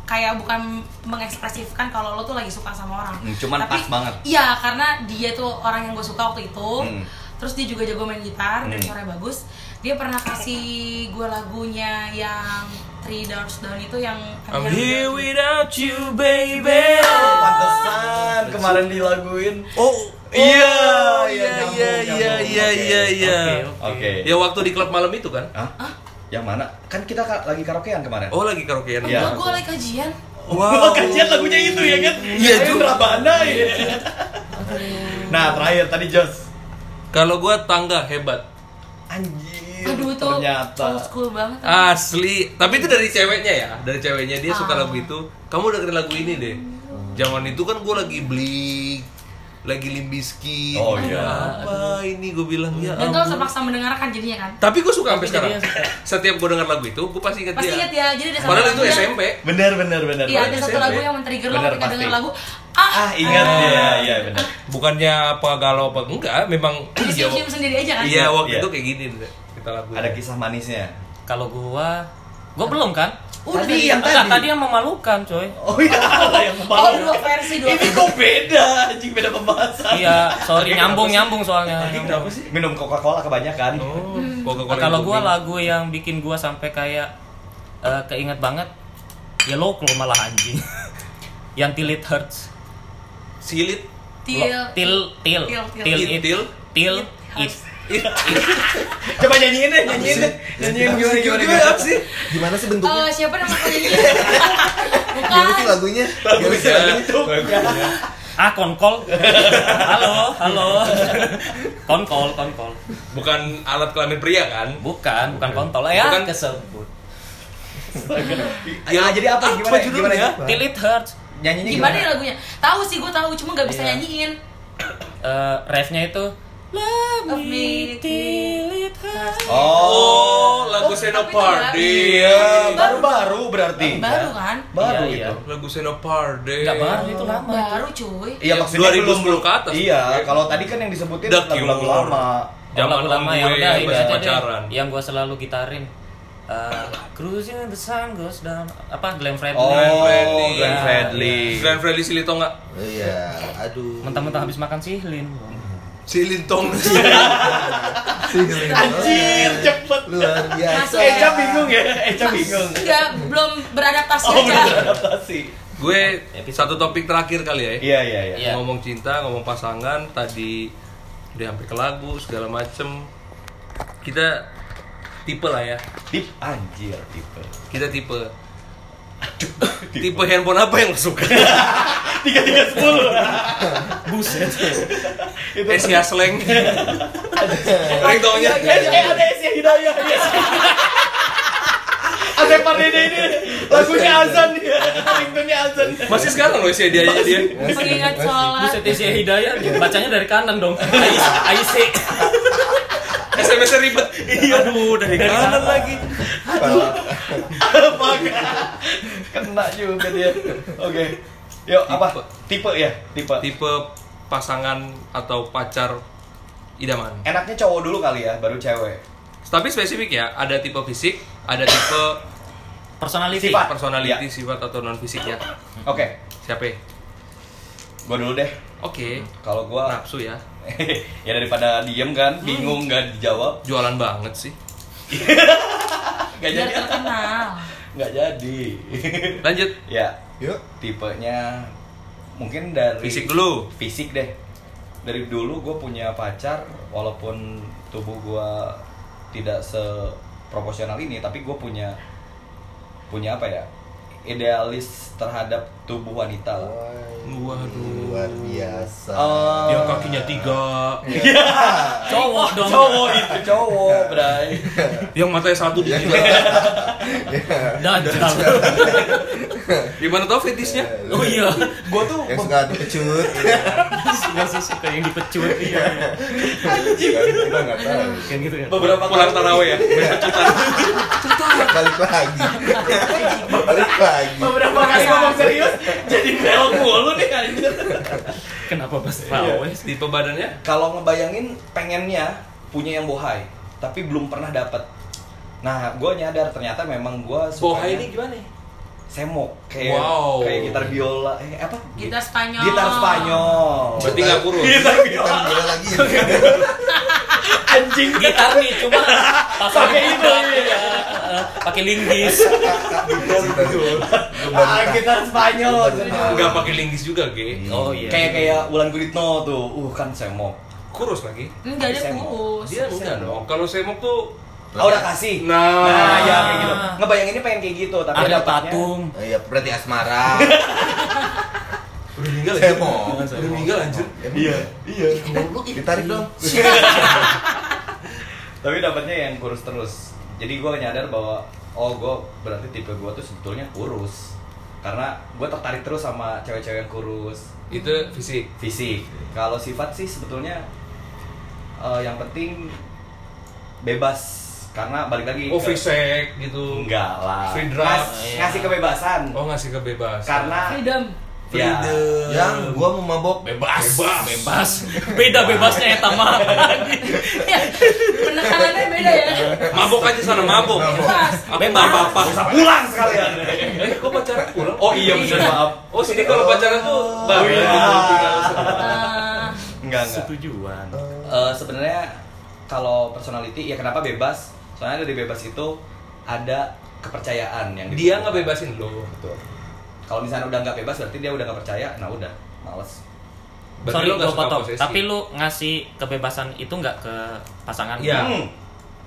kayak bukan mengekspresifkan kalau lo tuh lagi suka sama orang. Hmm, cuman pas banget. Iya, karena dia tuh orang yang gue suka waktu itu. Hmm. Terus dia juga jago main gitar dan Hmm. suaranya bagus. Dia pernah kasih gue lagunya yang Three Doors Down itu yang I'm yang- here without you, baby. Oh, pantesan kemarin dilaguin. Oh, Iya, iya, iya, iya, iya, iya, Oke. iya, iya. Oke. Ya waktu di klub malam itu kan? Hah? Yang mana? Kan kita ka- lagi karaokean kemarin. Oh lagi karaokean. Iya. Enggak, gue lagi kajian. Wow. kajian lagunya itu ya kan? Iya, juga. Rabana ya. Nah, terakhir tadi Jos. Kalau gua tangga hebat. Anjir. Aduh itu ternyata. old school banget. Asli. Tapi itu dari ceweknya ya, dari ceweknya dia suka Ah. lagu itu. Kamu dengerin lagu ini deh. Zaman itu kan gua lagi beli lagi limbiski. Oh, iya. Apa ini gue bilang ya. Dan tuh ampun. terpaksa mendengarkan jadinya kan. Tapi gue suka sampai sekarang. Setiap gue denger lagu itu, gue pasti inget Pasti dia. inget ya, jadi ada satu Padahal itu SMP. Bener bener bener. Iya, ada satu lagu yang men-trigger lo ketika pasti. denger lagu. Ah, Ah, ingat ah. ya, iya bener. Bukannya apa galau apa enggak, memang iya, sendiri aja kan. iya waktu Iya. itu kayak gini kita lagu. Ada kisah manisnya. Kalau gua, gua belum kan? Udah Tadi tadi. yang tadi. tadi yang memalukan, coy. Oh iya, yang Oh, kemarin. dua versi, dua Ini kok beda, anjing beda pembahasan. Iya, sorry Oke, nyambung kenapa sih? nyambung soalnya. Oke, kenapa sih? Minum Coca-Cola kebanyakan. Oh, Hmm. Coca-Cola Nah, kalau gua lagu yang bikin gua sampai kayak eh, keinget banget ya lo malah anjing. yang till it hurts. silit Til, till Till, till. till It, it Coba nyanyiin deh, nyanyiin deh. Nyanyiin gimana gimana gimana sih? Gimana sih bentuknya? Eh, siapa nama penyanyi? Gimana sih Bukan. lagunya? Gimana sih lagunya? Ah, konkol. Halo, halo. Konkol, konkol. Bukan alat kelamin pria kan? Bukan, bukan kontol. Ya, Bukan. kesebut. Ya, jadi apa gimana? judulnya? Gimana? Till it hurts. Nyanyinya Gimana ya lagunya? Tahu sih gue tahu, cuma nggak bisa Iya. nyanyiin. Eh, refnya itu Love me till it hurts. Oh, lagu Oh, Senopardis. tapi Iya, baru-baru berarti. Baru kan? Baru Iya, iya. itu. Lagu Senopardis. Enggak baru itu lama. Baru cuy. Iya, Ya, maksudnya 2010 belum ke atas. Iya, kalau tadi kan yang disebutin The lagu-lagu lama. Zaman lagu lama ya udah yang aja pacaran. Yang gua selalu gitarin. Eh, Cruising in the sun goes down. Apa Glenn Fredly? Oh, Fredly. Glenn Iya, Fredly. Glenn Fredly Silito nggak? Iya, aduh. Mentang-mentang habis makan sihlin. Silintong. Anjir, cepet. Luar biasa. Eca bingung ya, Eca bingung. Enggak, belum beradaptasi Oh, aja. belum beradaptasi. gue satu topik terakhir kali ya. Iya, iya, iya. Iya. Ngomong cinta, ngomong pasangan, tadi udah hampir ke lagu segala macem. Kita tipe lah ya. Tip anjir, tipe. Kita tipe. Tipe handphone apa yang lo suka? Tiga tiga sepuluh. Buset. Itu Asia Slang. Ringtone-nya. Eh, eh, ada Asia Hidayah. Ada Asia. Ada Pardede ini. Lagunya azan dia. Ringtone-nya azan. Masih sekarang loh Asia dia dia. Mengingat sholat. Buset Isi Hidayah bacanya dari kanan dong. AIC. SMS-nya ribet. Iya, aduh dari kanan lagi. Apa Kena juga dia. Oke. Yuk, apa? Tipe ya, tipe. Tipe pasangan atau pacar idaman. Enaknya cowok dulu kali ya, baru cewek. Tapi spesifik ya, ada tipe fisik, ada tipe Personality. Sifat. personality, Iya. sifat atau non fisik ya. Oke, Siapa? ya? gua dulu deh. Oke. Kalau gua Nafsu ya. ya daripada diem kan, bingung nggak dijawab, Jualan banget sih. nggak Biar jadi. terkenal. Nggak jadi. Lanjut. ya, Yuk. tipenya mungkin dari Fisik dulu. fisik deh dari dulu gue punya pacar walaupun tubuh gue tidak seproporsional ini tapi gue punya punya apa ya idealis terhadap tubuh wanita lah Waduh. Luar biasa. Eh, Yang kakinya tiga, Cowok dong. cowok itu cowok bray yang matanya satu di tiga. Dajjal. Gimana tau fetisnya? Oh iya. gue tuh Yang suka dipecut. Gak sih suka yang dipecut iya. Kita nggak tahu. Kan gitu ya. beberapa Pulang kali- taraweh ya. Balik lagi. Balik lagi. beberapa kali ngomong serius jadi belok mulu nih anjir Kenapa pas raweh? Tipe badannya? kalau ngebayangin pengennya punya yang bohai tapi belum pernah dapat nah gue nyadar ternyata memang gue Bohai ini gimana? semok kayak Wow. kayak gitar biola eh apa Gitar Spanyol. gitar Spanyol Berarti nggak kurus. gitar biola lagi. anjing Gitar nih cuma Pakai itu, ya. Pakai linggis. ah, gitar Spanyol Nggak pakai linggis juga, Ge. Oh iya. kayak kayak Wulan Guritno tuh uh kan semok Kurus lagi. Enggak dia kurus. Dia enggak dong. Kalau semok tuh oh, udah kasih Nah. nah ya kayak gitu ngebayanginnya pengen kayak gitu tapi Ada patung. Iya, berarti asmara. udah meninggal Saya mau. Udah meninggal anjir. iya iya Ditarik dong. tapi dapatnya yang kurus terus jadi gue nyadar bahwa oh gue berarti tipe gue tuh sebetulnya kurus karena gue tertarik terus sama cewek-cewek yang kurus Itu fisik. fisik kalau sifat sih sebetulnya eh, yang penting bebas karena balik lagi Oh, ke- fisik gitu. enggak lah Free ngasih kebebasan Oh, ngasih kebebasan. karena Freedom. Ya Yang gua mau mabok Bebas. Bebas. Bebas. Beda bebasnya ya Tama. Ya, penekanannya beda ya. Mabok aja sana mabok. Bebas. Nggak apa-apa. bisa pulang sekalian Eh, kok pacaran pulang? oh iya bener maaf Oh, sini kalau pacaran tuh iya. tinggal. Eh, enggak enggak Setujuan. Eh, sebenarnya kalau personality ya kenapa bebas soalnya dari bebas itu ada kepercayaan yang Dia nggak bebasin lo. betul kalau misalnya udah nggak bebas berarti dia udah nggak percaya nah udah males Berarti sorry gue potong tapi lu ngasih kebebasan itu nggak ke pasangan Iya. Hmm.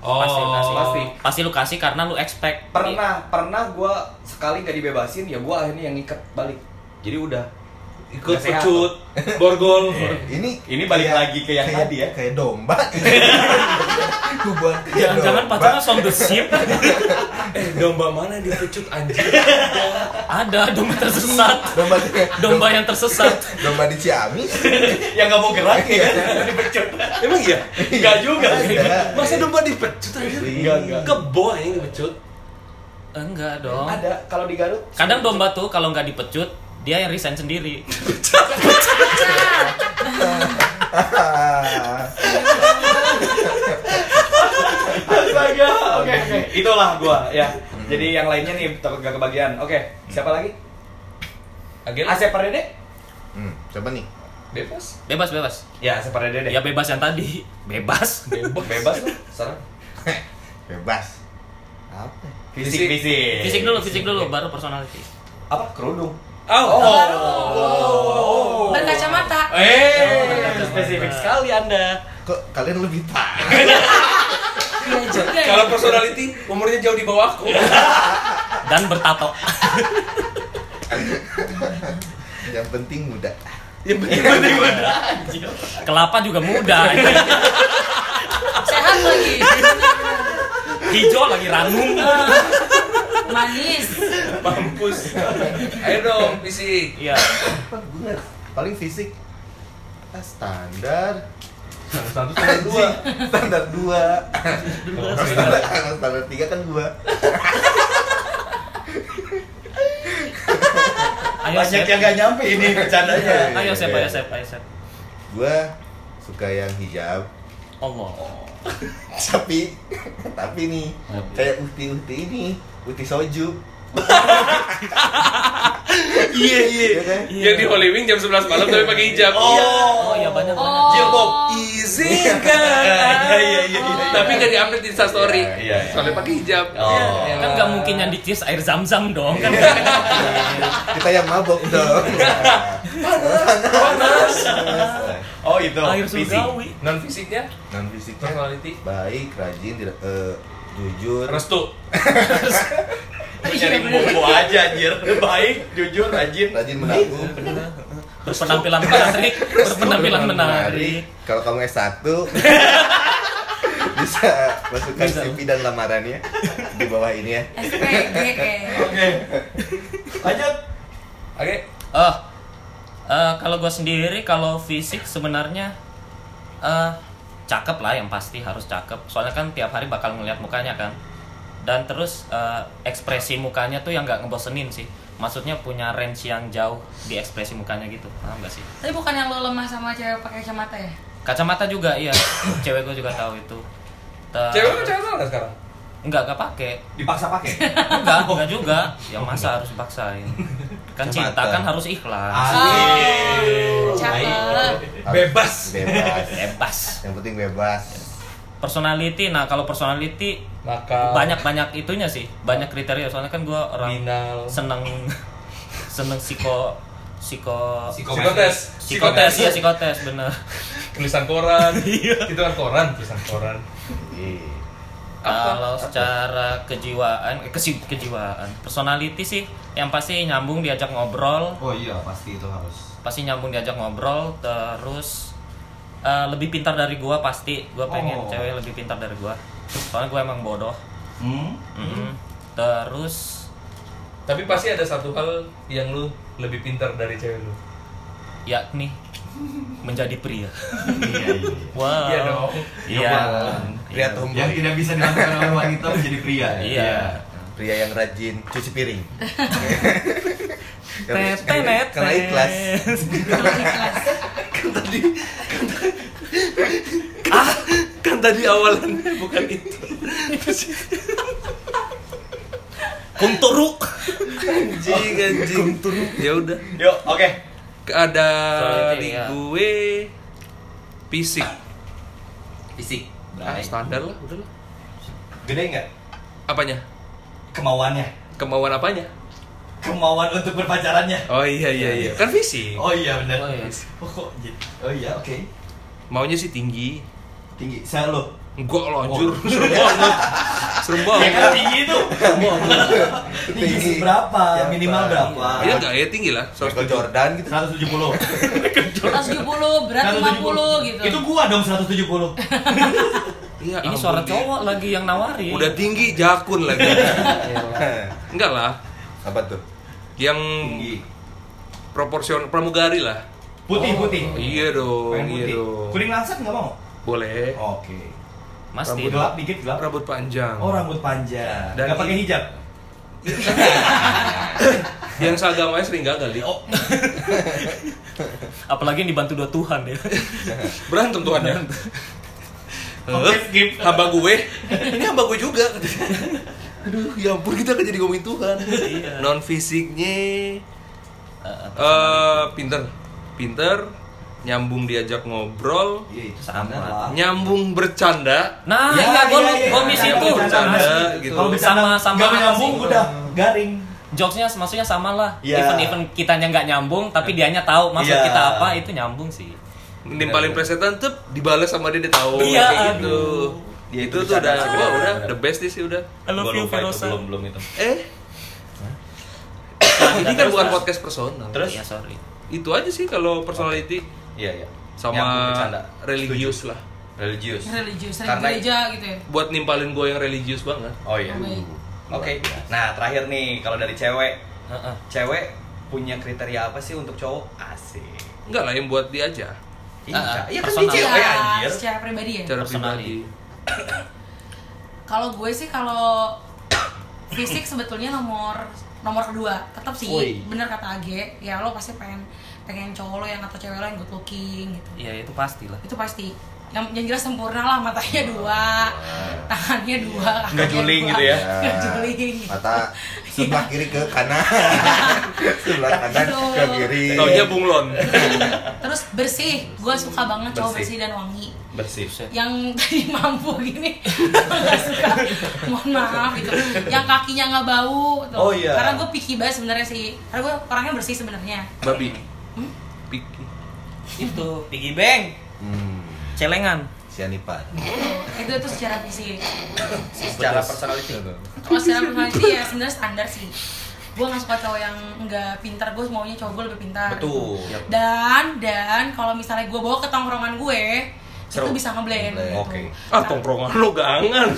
Oh, pasti lu kasih pasti. pasti lu kasih karena lu expect Pernah, pernah gue sekali gak dibebasin, ya gue akhirnya yang ngikat balik. Jadi udah. Ikut Nggak pecut, borgol. Ini Ini balik lagi ke yang kayak- tadi ya. Kayak domba. Kayak jangan-jangan pacarnya sound the ship eh, domba mana yang dipecut anjing? ada domba tersesat Domba domba yang tersesat domba di Ciamis. yang gak mau gerak ya kan? Dipecut. Emang iya? Enggak juga. Masa domba dipecut aja? Enggak, enggak. Kebo yang dipecut. enggak dong Ada kalau di Garut. kadang domba tuh kalau nggak dipecut dia yang resign sendiri Astaga. Oke, oke. Itulah gua ya. Jadi yang lainnya nih takut gak kebagian. Oke, siapa lagi? Agil? Asep Pardede? Hmm, siapa nih? Bebas. bebas bebas Ya, Asep Pardede. ya bebas yang tadi bebas Bebas lu. Serang. Bebas. Apa? Fisik, fisik. fisik dulu fisik dulu baru personality Apa? Kerudung. Oh. Oh. Berkacamata. Eh, spesifik sekali Anda. Kok kalian lebih tahu? Iya juga. ya. Kalau personality, umurnya jauh di bawahku. dan bertato Yang penting muda. Ya bener. kelapa juga muda Sehat lagi. Hijau lagi ranum Manis. Mampus. Ayo dong, fisik. iya? Paling fisik ah, standar. Satu standar dua. Standar dua. standar, standar tiga kan gua. ayo Banyak Sep. yang gak nyampe ini bercandanya. ayo sep ayo sep ayo sep Gua suka yang hijab. Allah Tapi tapi nih kayak uti-uti ini, uti soju. Iya, iya. Iya kan? Yang di Holy Wing jam 11 malam tapi pakai hijab. oh iya banyak banyak Oh. Jilbab. Izinkan. Iya, iya, iya, iya. Tapi nggak di Insta story. Iya, iya. Soalnya pakai hijab. Oh. Iya. kan nggak mungkin yang dicis air zam-zam dong kan Kita yang mabok dong. Panas. Oh, itu. air fisik. surgawi Non fisiknya, Non fisiknya personality, baik, rajin, tidak eh, jujur. restu. Cari bobo aja anjir. Baik, jujur, rajin. rajin menabung. berpenampilan menarik berpenampilan menarik Kalau kamu S1 bisa masukkan Bisa. CV dan lamarannya di bawah ini ya. SPGE. Oke. Lanjut. Oke. Oh, eh, kalau gue sendiri kalau fisik sebenarnya eh cakep lah yang pasti harus cakep. Soalnya kan tiap hari bakal ngeliat mukanya kan. Dan terus eh, ekspresi mukanya tuh yang nggak ngebosenin sih. Maksudnya punya range yang jauh di ekspresi mukanya gitu. Paham gak sih? Tapi bukan yang lo lemah sama cewek pakai kacamata ya? Kacamata juga iya. Cewek gue juga tahu itu. Ter- Cewek lu cewek nggak sekarang? Enggak, enggak pakai. Dipaksa pakai. Enggak, enggak juga. Yang masa harus dipaksain. Kan cinta Kacamata. kan harus ikhlas. Oh, cakep. Bebas. Bebas. Bebas. Yang penting bebas. Personality, nah kalau personality Maka banyak banyak itunya sih, banyak kriteria. Soalnya kan gue orang Binal. seneng seneng psiko psiko Psikotes. psikotes ya psikotes bener. Tulisan koran. Itu kan koran, tulisan koran. Kalau secara kejiwaan, eh, kesi, kejiwaan, personality sih yang pasti nyambung diajak ngobrol, Oh iya, pasti itu harus. pasti nyambung diajak ngobrol, terus eh, lebih pintar dari gua pasti, gua pengen Oh. cewek lebih pintar dari gua. Soalnya gua emang bodoh. Hmm. Mm-mm. Terus Tapi pasti ada satu hal yang lu lebih pintar dari cewek lu. yakni menjadi pria. Iya, iya. Wow. Iya dong. Iya. Pria tomboy. Yang tidak bisa dilakukan oleh wanita menjadi pria. Iya. Pria yang rajin cuci piring. Tet, tet, Karena ikhlas. Kalau ikhlas. Kan tadi awalan bukan itu. Kunturuk. Anjing, anjing. Ya udah. Yuk, oke. Ada Soalnya di ya. gue fisik. Fisik. Ah, standar lah, udah lah. Gede nggak Apanya? kemauannya? Kemauan apanya? kemauan untuk berpacarannya. Oh iya iya iya. Kan fisik. Oh iya benar. Oh, iya. Oh, kok gitu? Oh iya, oke. Maunya sih tinggi. Tinggi. Saya lo. Enggak lo anjir, serem banget. Serem Ya kan banget. tinggi itu. tinggi berapa? Siapa? Minimal berapa? Iya enggak ya tinggi lah. Michael 170. Jordan gitu 170. 170, berat 50 gitu. Itu gua dong 170. Iya, Ini suara cowok lagi yang nawari. Udah tinggi jakun lagi. Enggak lah. apa tuh Yang Tinggi. proporsional pramugari lah. Putih, putih. Iya dong, iya dong. Kuning langsat nggak mau? Boleh. Oke. Masti. Gelap dikit gelap. Rambut panjang. Oh rambut panjang. Dan Nggak pakai hijab. Yang seagamanya sering gagal di. Oh, Apalagi yang dibantu dua Tuhan ya. Berantem tuannya. Oke, skip. hamba gue. Ini hamba gue juga. Aduh, ya ampun kita kan jadi ngomongin Tuhan. Iya. Non fisiknya Eh, eh pinter. Pinter, nyambung diajak ngobrol, Iya, itu Sama. lah. nyambung bercanda. Nah, Ya, iya, gue iya, iya. gue miss Nyambung itu. bercanda. Gitu. Kalau bercanda Sama- apa nyambung sih? udah garing. Jokesnya maksudnya sama lah. Iya. Even even kitanya nggak nyambung, tapi dianya tahu maksud Iya. kita apa itu nyambung sih. Nimpalin presetan tuh dibalas sama dia dia tahu Iya, kayak gitu. aduh. Dia itu itu tuh udah sih, wah, udah bener. the best sih udah. I love Gua you, Verosa. belum belum itu. Eh. ini kan bukan podcast personal. Terus? Ya sorry. Itu aja sih kalau personality Iya iya. Sama religius lah. Religius. religius, Karena gereja gitu ya. Buat nimpalin gue yang religius banget. Oh iya. Oh. Oke. Nah, terakhir nih kalau dari cewek, Heeh. cewek punya kriteria apa sih untuk cowok? Asik. Enggak lah yang buat dia aja. Iya, Ah, iya kan dia cewek Iya, anjir. secara pribadi ya. Cara Personally. pribadi. Kalau gue sih kalau fisik sebetulnya nomor nomor kedua tetap sih Woi. bener kata Age ya lo pasti pengen pengen cowok lo yang atau cewek lo yang good looking gitu. Iya itu pasti lah. itu pasti. Yang, yang jelas sempurna lah matanya dua tangannya dua Nggak juling dua. gitu ya? nggak juling. Mata sebelah kiri ke kanan. Sebelah kanan Aduh. ke kiri. Taunya bunglon. terus bersih. Gue suka banget cowok Bersih. bersih dan wangi. Bersih. yang tadi mampu gini. Nggak suka. Mohon maaf gitu yang kakinya nggak bau tuh. Oh, iya. karena gue picky banget sebenarnya sih. Karena gue orangnya bersih sebenarnya. Babi. Itu Piggy Bang. hmm, Celengan. sianipan itu itu secara fisik Secara personality. kalau secara personality ya sebenarnya standar sih gue nggak suka cowok yang nggak pintar gue maunya cowok gue lebih pintar Betul. dan dan kalau misalnya gue bawa ke tongkrongan gue Seru. itu bisa ngeblend gitu. Oke. Ah, tongkrongan lo gangan.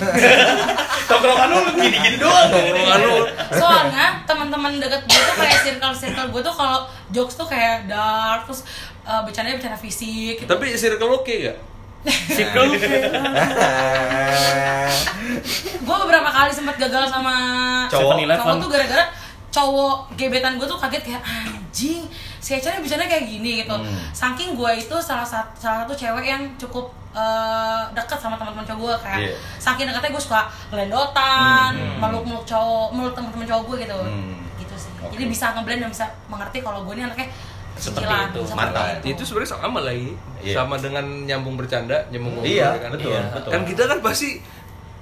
Tongkrongan lu gini-gini doang. Tongkrongan lo. soalnya teman-teman deket gue tuh kayak circle circle gue tuh kalau jokes tuh kayak dark terus uh, bercandanya bercanda fisik gitu. Tapi circle oke gak? Circle. gue beberapa kali sempat gagal sama Cowok. 7-Eleven. cowok tuh gara-gara cowok gebetan gue tuh kaget kayak anjing si Echa nih bercanda kayak gini gitu Hmm. saking gue itu salah satu salah satu cewek yang cukup eh, deket sama teman-teman cowok gue kayak Iya. saking deketnya gue suka gelendotan Hmm. meluk-meluk cowok meluk teman-teman cowok gue gitu Hmm. gitu sih Oke. jadi bisa ngeblend dan bisa mengerti kalau gue ini anaknya Seperti itu. Mantap. Itu sebenarnya sama lagi. Iya. Sama dengan nyambung bercanda, nyambung ngobrol Iya, ya kan. betul, Iya. betul. Kan kita kan pasti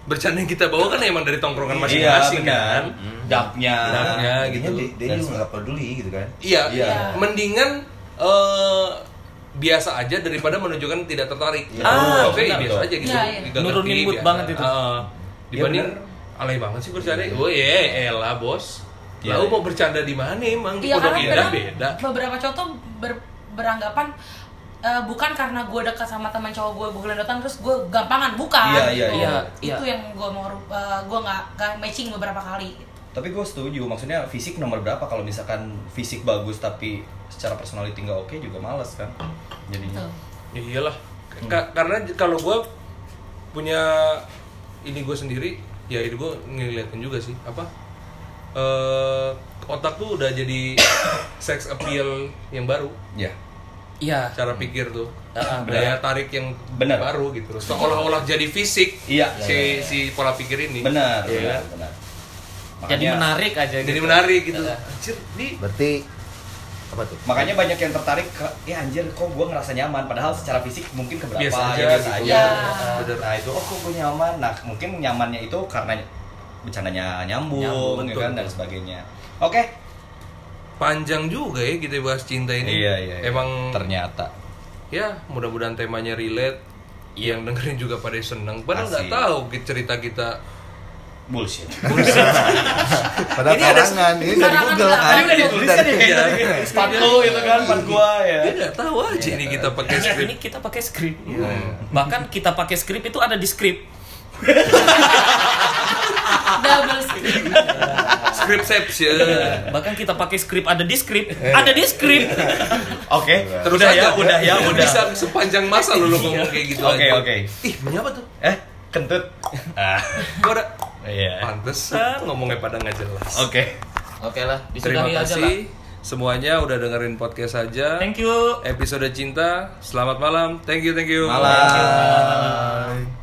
bercanda yang kita bawa kan emang dari tongkrongan Iya, masing-masing benar. kan. Dapnya. Dapnya. Intinya gitu. dia, dia Dan juga nggak peduli gitu kan Iya, Iya. mendingan eh, biasa aja daripada menunjukkan tidak tertarik. Iya. Ah, oke benar biasa tuh. aja gitu. Iya, iya. Diganti, Nurunin mood biasa. banget itu. Ah, dibanding Iya, alay banget sih bercanda. Oh iya, elah bos. Iya, Lalu iya. mau bercanda di mana emang? Di Iya Pondok karena Indah beda. beberapa cowok tuh ber- beranggapan eh, bukan karena gue dekat sama teman cowok gue gue gelendotan terus gue gampangan bukan Iya, iya, gitu. iya, itu iya. yang gue mau ru- eh, gue nggak matching beberapa kali Tapi gue setuju, maksudnya fisik nomor berapa kalau misalkan fisik bagus tapi secara personality nggak oke juga males kan jadinya. Ya iyalah. Ka- karena kalau gue punya ini gue sendiri, ya itu gue ngeliatin juga sih apa eh otak tuh udah jadi sex appeal yang baru Ya. Iya. cara pikir tuh ah, daya tarik yang Benar. baru gitu seolah-olah jadi fisik Iya. si si pola pikir ini Benar, Iya. benar, benar. Jadi Makanya- menarik aja jadi gitu. menarik gitu Iya. Anjir, di berarti apa tuh Makanya banyak yang tertarik ke, ya anjir kok gue ngerasa nyaman Padahal secara fisik mungkin keberapa Biasa aja, ya biasa gitu. aja Ya. Bener. Nah itu, oh kok gue nyaman Nah mungkin nyamannya itu karena bercandanya nyambung, Nyambung, ya betul. kan, dan sebagainya Oke, panjang juga ya kita bahas cinta ini. Iya, iya. iya. Emang ternyata. ya mudah-mudahan temanya relate. Yang dengerin juga pada seneng. Padahal nggak tahu cerita kita. Bullshit. Padahal Ini ada- karangan, ini dari Google kan. Tadi udah ditulis kan ya Iya. Sepatu itu kan part gua ya. Dia nggak tahu aja ini kita pakai skrip. ini kita pakai skrip. Bahkan kita pakai skrip itu ada di skrip. double script Scriptception. Bahkan kita pakai skrip ada di skrip. Ada di skrip. Oke, Terus udah aja, ya, udah ya, udah. Bisa sepanjang masa lu, lu ngomong kayak gitu Oke, aja. oke. Ih, bunyi apa tuh? Eh, kentut. Ah, Gua udah iya. pantesan ngomongnya pada nggak jelas. Oke. Oke lah, Terima disudahi aja lah. kasih semuanya udah dengerin podcast aja. Thank you. Episode cinta. Selamat malam. Thank you, thank you. Malam.